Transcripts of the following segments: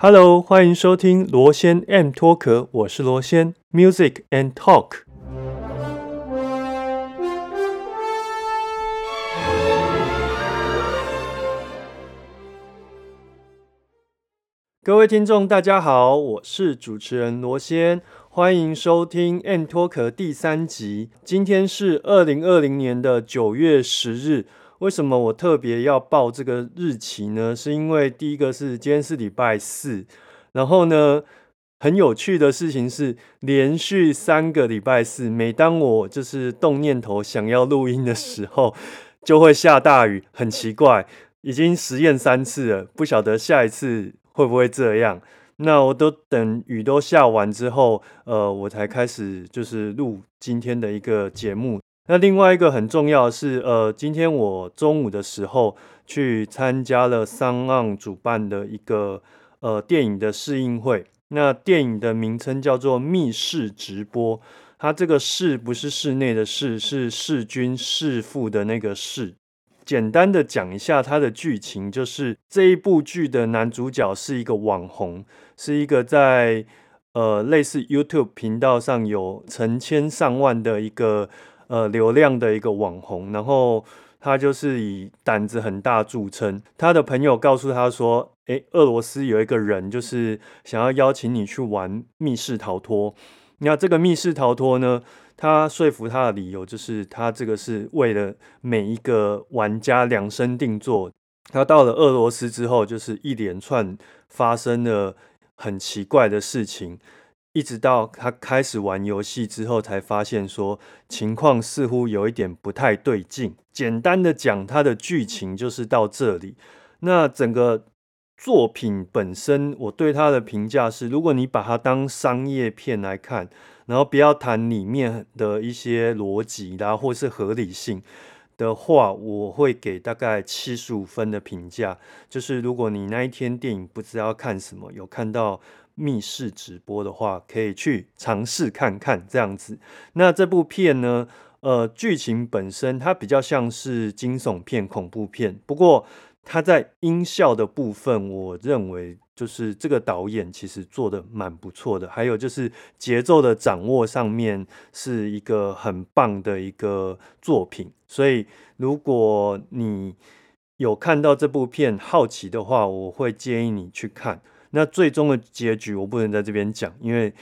Hello，欢迎收听罗先 M 脱壳，我是罗先，Music and Talk。各位听众，大家好，我是主持人罗先，欢迎收听 M 脱壳第三集。今天是二零二零年的九月十日。为什么我特别要报这个日期呢？是因为第一个是今天是礼拜四，然后呢，很有趣的事情是，连续三个礼拜四，每当我就是动念头想要录音的时候，就会下大雨，很奇怪，已经实验三次了，不晓得下一次会不会这样。那我都等雨都下完之后，呃，我才开始就是录今天的一个节目。那另外一个很重要是，呃，今天我中午的时候去参加了桑浪主办的一个呃电影的试映会。那电影的名称叫做《密室直播》，它这个“室”不是室内的“室”，是弑君弑父的那个“弑”。简单的讲一下它的剧情，就是这一部剧的男主角是一个网红，是一个在呃类似 YouTube 频道上有成千上万的一个。呃，流量的一个网红，然后他就是以胆子很大著称。他的朋友告诉他说：“诶，俄罗斯有一个人，就是想要邀请你去玩密室逃脱。那这个密室逃脱呢，他说服他的理由就是他这个是为了每一个玩家量身定做。他到了俄罗斯之后，就是一连串发生了很奇怪的事情。”一直到他开始玩游戏之后，才发现说情况似乎有一点不太对劲。简单的讲，它的剧情就是到这里。那整个作品本身，我对它的评价是：如果你把它当商业片来看，然后不要谈里面的一些逻辑啦，或是合理性的话，我会给大概七十五分的评价。就是如果你那一天电影不知道看什么，有看到。密室直播的话，可以去尝试看看这样子。那这部片呢？呃，剧情本身它比较像是惊悚片、恐怖片，不过它在音效的部分，我认为就是这个导演其实做的蛮不错的。还有就是节奏的掌握上面是一个很棒的一个作品。所以如果你有看到这部片好奇的话，我会建议你去看。那最终的结局我不能在这边讲，因为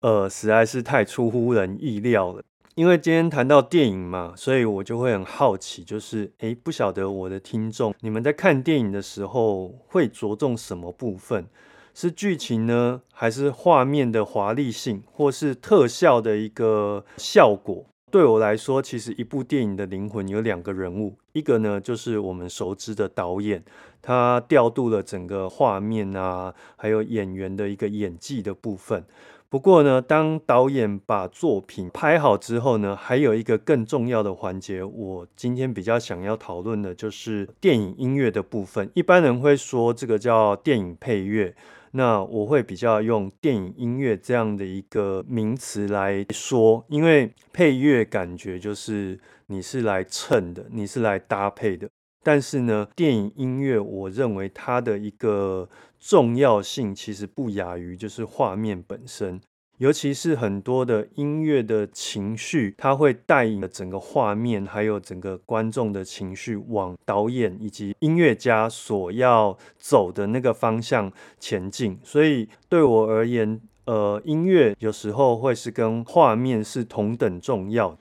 呃实在是太出乎人意料了。因为今天谈到电影嘛，所以我就会很好奇，就是诶，不晓得我的听众你们在看电影的时候会着重什么部分？是剧情呢，还是画面的华丽性，或是特效的一个效果？对我来说，其实一部电影的灵魂有两个人物，一个呢就是我们熟知的导演，他调度了整个画面啊，还有演员的一个演技的部分。不过呢，当导演把作品拍好之后呢，还有一个更重要的环节，我今天比较想要讨论的就是电影音乐的部分。一般人会说这个叫电影配乐。那我会比较用电影音乐这样的一个名词来说，因为配乐感觉就是你是来衬的，你是来搭配的。但是呢，电影音乐我认为它的一个重要性其实不亚于就是画面本身。尤其是很多的音乐的情绪，它会带引整个画面，还有整个观众的情绪往导演以及音乐家所要走的那个方向前进。所以对我而言，呃，音乐有时候会是跟画面是同等重要。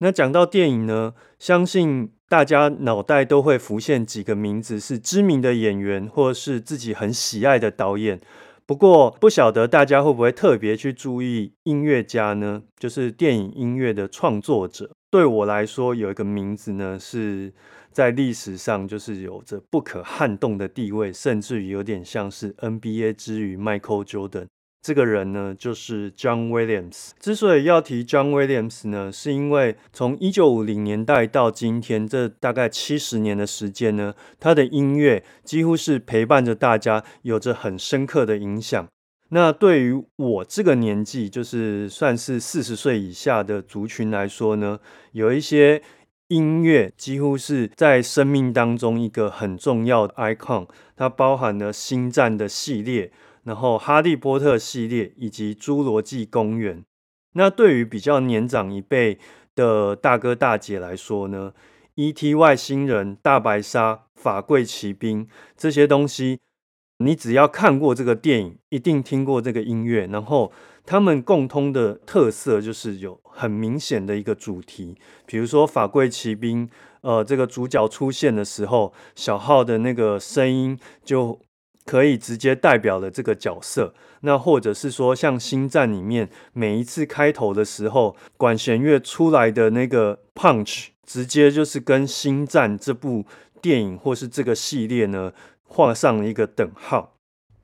那讲到电影呢，相信大家脑袋都会浮现几个名字，是知名的演员，或是自己很喜爱的导演。不过不晓得大家会不会特别去注意音乐家呢？就是电影音乐的创作者。对我来说，有一个名字呢，是在历史上就是有着不可撼动的地位，甚至于有点像是 NBA 之于 Michael Jordan。这个人呢，就是 John Williams。之所以要提 John Williams 呢，是因为从一九五零年代到今天这大概七十年的时间呢，他的音乐几乎是陪伴着大家，有着很深刻的影响。那对于我这个年纪，就是算是四十岁以下的族群来说呢，有一些音乐几乎是在生命当中一个很重要的 icon。它包含了星战的系列。然后《哈利波特》系列以及《侏罗纪公园》。那对于比较年长一辈的大哥大姐来说呢，《E.T. 外星人》《大白鲨》《法柜奇兵》这些东西，你只要看过这个电影，一定听过这个音乐。然后，他们共通的特色就是有很明显的一个主题，比如说《法柜奇兵》，呃，这个主角出现的时候，小号的那个声音就。可以直接代表了这个角色，那或者是说像星战里面每一次开头的时候，管弦乐出来的那个 punch，直接就是跟星战这部电影或是这个系列呢画上了一个等号。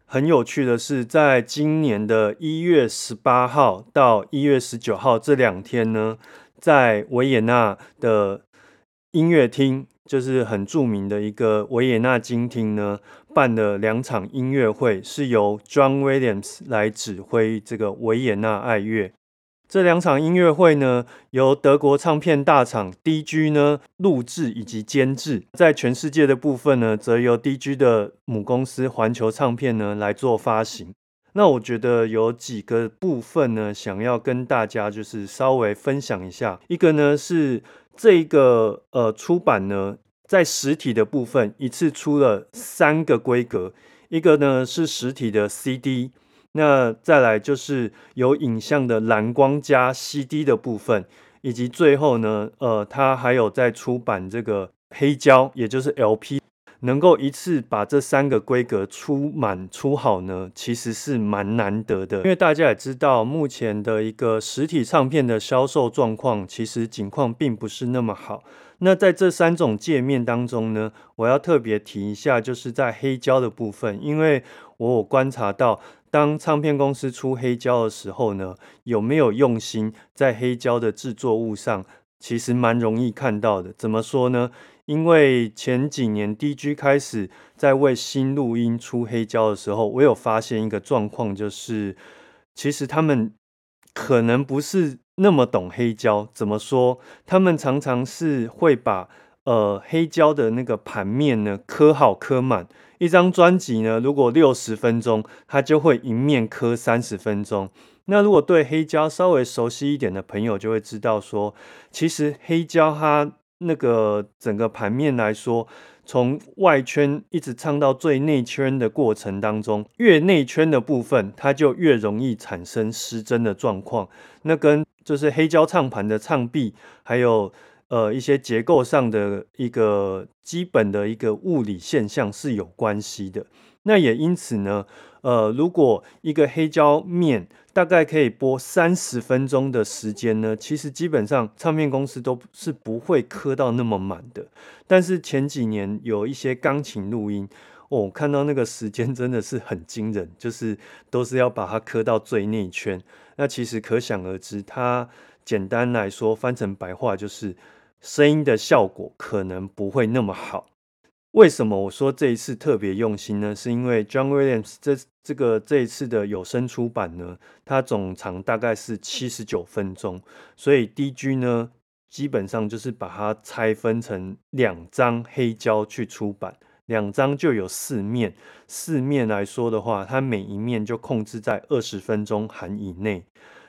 很有趣的是，在今年的一月十八号到一月十九号这两天呢，在维也纳的音乐厅，就是很著名的一个维也纳金厅呢。办了两场音乐会，是由 John Williams 来指挥这个维也纳爱乐。这两场音乐会呢，由德国唱片大厂 DG 呢录制以及监制，在全世界的部分呢，则由 DG 的母公司环球唱片呢来做发行。那我觉得有几个部分呢，想要跟大家就是稍微分享一下。一个呢是这个呃出版呢。在实体的部分，一次出了三个规格，一个呢是实体的 CD，那再来就是有影像的蓝光加 CD 的部分，以及最后呢，呃，它还有在出版这个黑胶，也就是 LP，能够一次把这三个规格出满出好呢，其实是蛮难得的，因为大家也知道，目前的一个实体唱片的销售状况，其实景况并不是那么好。那在这三种界面当中呢，我要特别提一下，就是在黑胶的部分，因为我有观察到，当唱片公司出黑胶的时候呢，有没有用心在黑胶的制作物上，其实蛮容易看到的。怎么说呢？因为前几年 DG 开始在为新录音出黑胶的时候，我有发现一个状况，就是其实他们可能不是。那么懂黑胶怎么说？他们常常是会把呃黑胶的那个盘面呢刻好刻满。一张专辑呢，如果六十分钟，它就会一面刻三十分钟。那如果对黑胶稍微熟悉一点的朋友就会知道说，其实黑胶它那个整个盘面来说。从外圈一直唱到最内圈的过程当中，越内圈的部分，它就越容易产生失真的状况。那跟就是黑胶唱盘的唱臂，还有呃一些结构上的一个基本的一个物理现象是有关系的。那也因此呢，呃，如果一个黑胶面，大概可以播三十分钟的时间呢，其实基本上唱片公司都是不会磕到那么满的。但是前几年有一些钢琴录音，哦，看到那个时间真的是很惊人，就是都是要把它磕到最内圈。那其实可想而知，它简单来说翻成白话就是声音的效果可能不会那么好。为什么我说这一次特别用心呢？是因为 John Williams 这这个这一次的有声出版呢，它总长大概是七十九分钟，所以 DG 呢基本上就是把它拆分成两张黑胶去出版，两张就有四面，四面来说的话，它每一面就控制在二十分钟含以内。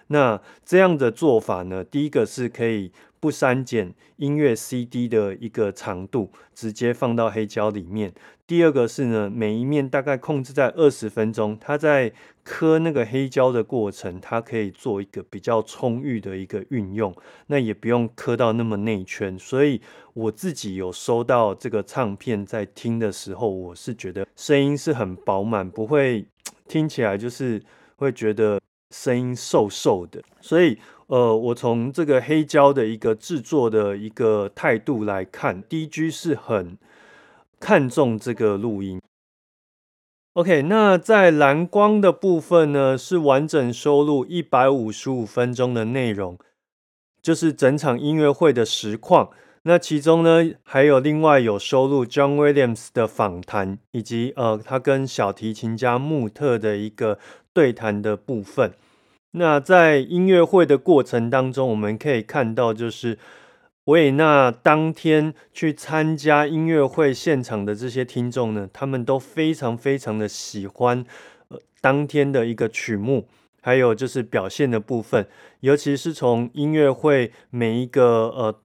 那这样的做法呢，第一个是可以。不删减音乐 CD 的一个长度，直接放到黑胶里面。第二个是呢，每一面大概控制在二十分钟。它在刻那个黑胶的过程，它可以做一个比较充裕的一个运用，那也不用刻到那么内圈。所以我自己有收到这个唱片，在听的时候，我是觉得声音是很饱满，不会听起来就是会觉得声音瘦瘦的。所以。呃，我从这个黑胶的一个制作的一个态度来看，DG 是很看重这个录音。OK，那在蓝光的部分呢，是完整收录一百五十五分钟的内容，就是整场音乐会的实况。那其中呢，还有另外有收录 John Williams 的访谈，以及呃，他跟小提琴家穆特的一个对谈的部分。那在音乐会的过程当中，我们可以看到，就是维也纳当天去参加音乐会现场的这些听众呢，他们都非常非常的喜欢，呃，当天的一个曲目，还有就是表现的部分，尤其是从音乐会每一个呃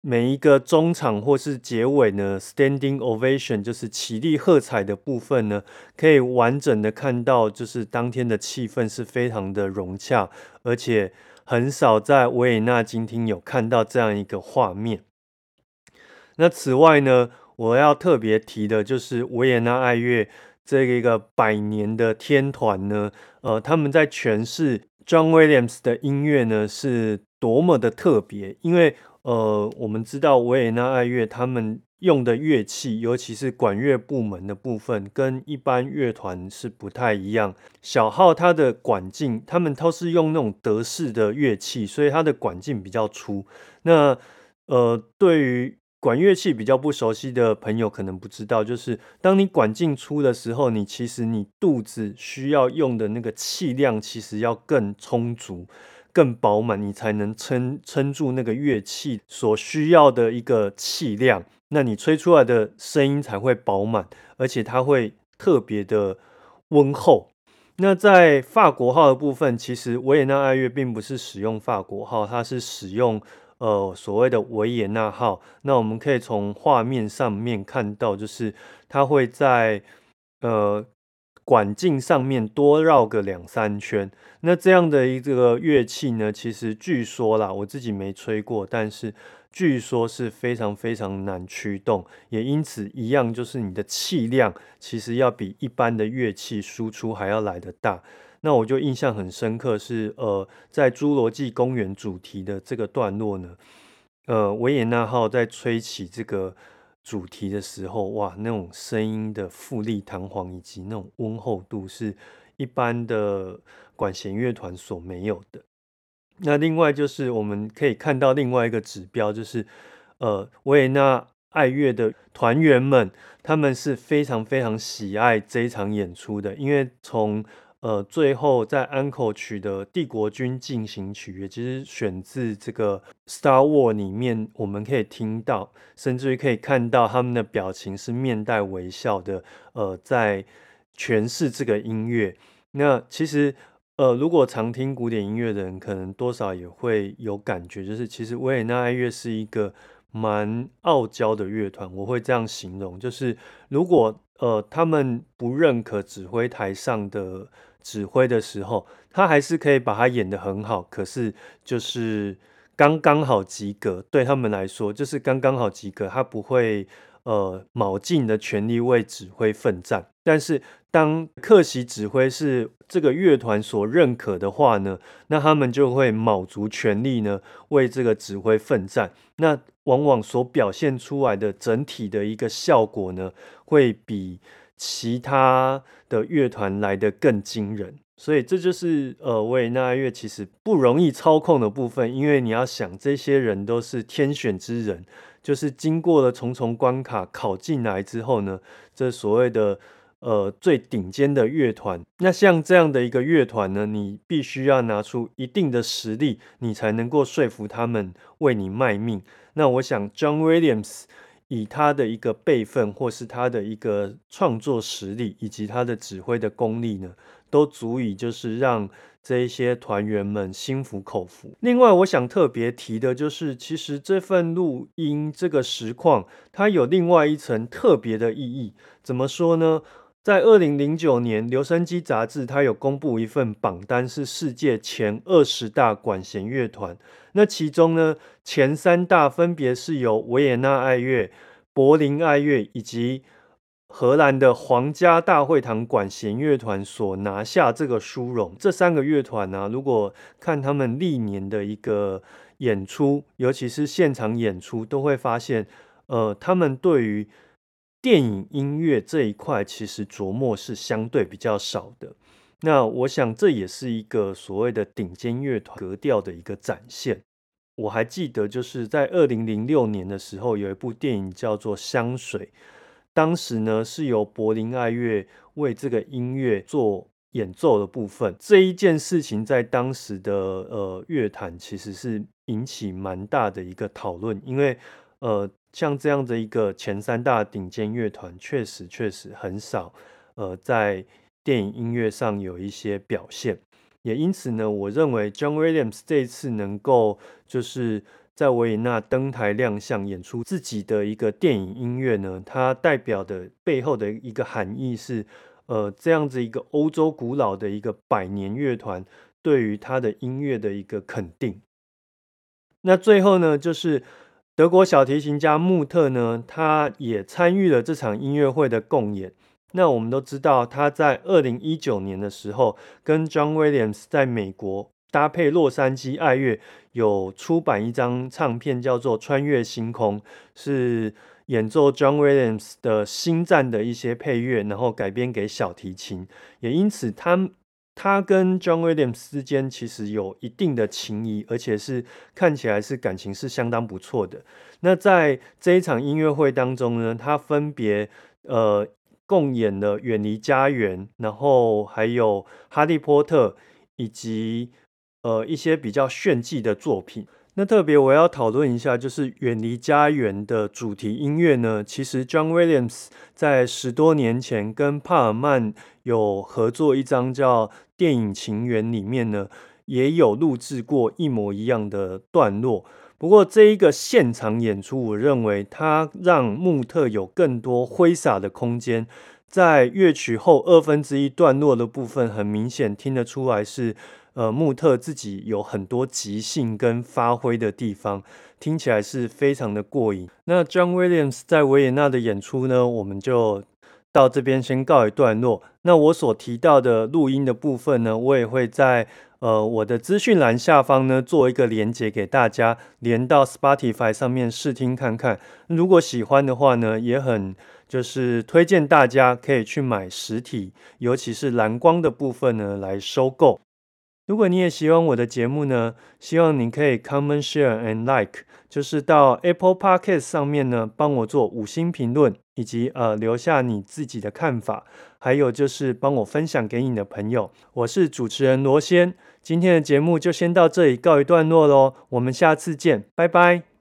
每一个中场或是结尾呢，standing ovation 就是起立喝彩的部分呢，可以完整的看到，就是当天的气氛是非常的融洽，而且很少在维也纳金厅有看到这样一个画面。那此外呢，我要特别提的就是维也纳爱乐这一个百年的天团呢，呃，他们在诠释 John Williams 的音乐呢，是多么的特别。因为呃，我们知道维也纳爱乐他们用的乐器，尤其是管乐部门的部分，跟一般乐团是不太一样。小号它的管径，他们都是用那种德式的乐器，所以它的管径比较粗。那呃，对于管乐器比较不熟悉的朋友可能不知道，就是当你管径粗的时候，你其实你肚子需要用的那个气量其实要更充足、更饱满，你才能撑撑住那个乐器所需要的一个气量，那你吹出来的声音才会饱满，而且它会特别的温厚。那在法国号的部分，其实维也纳爱乐并不是使用法国号，它是使用。呃，所谓的维也纳号，那我们可以从画面上面看到，就是它会在呃管径上面多绕个两三圈。那这样的一个乐器呢，其实据说啦，我自己没吹过，但是据说是非常非常难驱动，也因此一样，就是你的气量其实要比一般的乐器输出还要来得大。那我就印象很深刻，是呃，在侏罗纪公园主题的这个段落呢，呃，维也纳号在吹起这个主题的时候，哇，那种声音的富丽堂皇以及那种温厚度，是一般的管弦乐团所没有的。那另外就是我们可以看到另外一个指标，就是呃，维也纳爱乐的团员们，他们是非常非常喜爱这一场演出的，因为从呃，最后在安可曲的《帝国军进行曲》，也就是选自这个《Star War》里面，我们可以听到，甚至于可以看到他们的表情是面带微笑的。呃，在诠释这个音乐。那其实，呃，如果常听古典音乐的人，可能多少也会有感觉，就是其实维也纳爱乐是一个蛮傲娇的乐团。我会这样形容，就是如果呃他们不认可指挥台上的。指挥的时候，他还是可以把它演得很好，可是就是刚刚好及格。对他们来说，就是刚刚好及格，他不会呃卯尽的全力为指挥奋战。但是当客席指挥是这个乐团所认可的话呢，那他们就会卯足全力呢为这个指挥奋战。那往往所表现出来的整体的一个效果呢，会比。其他的乐团来的更惊人，所以这就是呃维也纳乐其实不容易操控的部分，因为你要想这些人都是天选之人，就是经过了重重关卡考进来之后呢，这所谓的呃最顶尖的乐团，那像这样的一个乐团呢，你必须要拿出一定的实力，你才能够说服他们为你卖命。那我想 John Williams。以他的一个辈分，或是他的一个创作实力，以及他的指挥的功力呢，都足以就是让这一些团员们心服口服。另外，我想特别提的就是，其实这份录音这个实况，它有另外一层特别的意义。怎么说呢？在二零零九年，留声机杂志它有公布一份榜单，是世界前二十大管弦乐团。那其中呢，前三大分别是由维也纳爱乐、柏林爱乐以及荷兰的皇家大会堂管弦乐团所拿下这个殊荣。这三个乐团呢，如果看他们历年的一个演出，尤其是现场演出，都会发现，呃，他们对于电影音乐这一块其实琢磨是相对比较少的，那我想这也是一个所谓的顶尖乐团格调的一个展现。我还记得就是在二零零六年的时候，有一部电影叫做《香水》，当时呢是由柏林爱乐为这个音乐做演奏的部分。这一件事情在当时的呃乐坛其实是引起蛮大的一个讨论，因为呃。像这样的一个前三大顶尖乐团，确实确实很少，呃，在电影音乐上有一些表现。也因此呢，我认为 John Williams 这一次能够就是在维也纳登台亮相，演出自己的一个电影音乐呢，它代表的背后的一个含义是，呃，这样子一个欧洲古老的一个百年乐团对于他的音乐的一个肯定。那最后呢，就是德国小提琴家穆特呢，他也参与了这场音乐会的共演。那我们都知道，他在二零一九年的时候，跟 John Williams 在美国搭配洛杉矶爱乐，有出版一张唱片，叫做《穿越星空》，是演奏 John Williams 的星战的一些配乐，然后改编给小提琴。也因此，他他跟 John Williams 之间其实有一定的情谊，而且是看起来是感情是相当不错的。那在这一场音乐会当中呢，他分别呃。共演了《远离家园》，然后还有《哈利波特》，以及呃一些比较炫技的作品。那特别我要讨论一下，就是《远离家园》的主题音乐呢。其实 John Williams 在十多年前跟帕尔曼有合作一张叫《电影情缘》里面呢，也有录制过一模一样的段落。不过这一个现场演出，我认为它让穆特有更多挥洒的空间。在乐曲后二分之一段落的部分，很明显听得出来是，呃，穆特自己有很多即兴跟发挥的地方，听起来是非常的过瘾。那 John Williams 在维也纳的演出呢，我们就到这边先告一段落。那我所提到的录音的部分呢，我也会在。呃，我的资讯栏下方呢，做一个连接给大家，连到 Spotify 上面试听看看。如果喜欢的话呢，也很就是推荐大家可以去买实体，尤其是蓝光的部分呢来收购。如果你也喜欢我的节目呢，希望你可以 comment share and like，就是到 Apple Podcast 上面呢帮我做五星评论，以及呃留下你自己的看法。还有就是帮我分享给你的朋友，我是主持人罗先，今天的节目就先到这里告一段落喽，我们下次见，拜拜。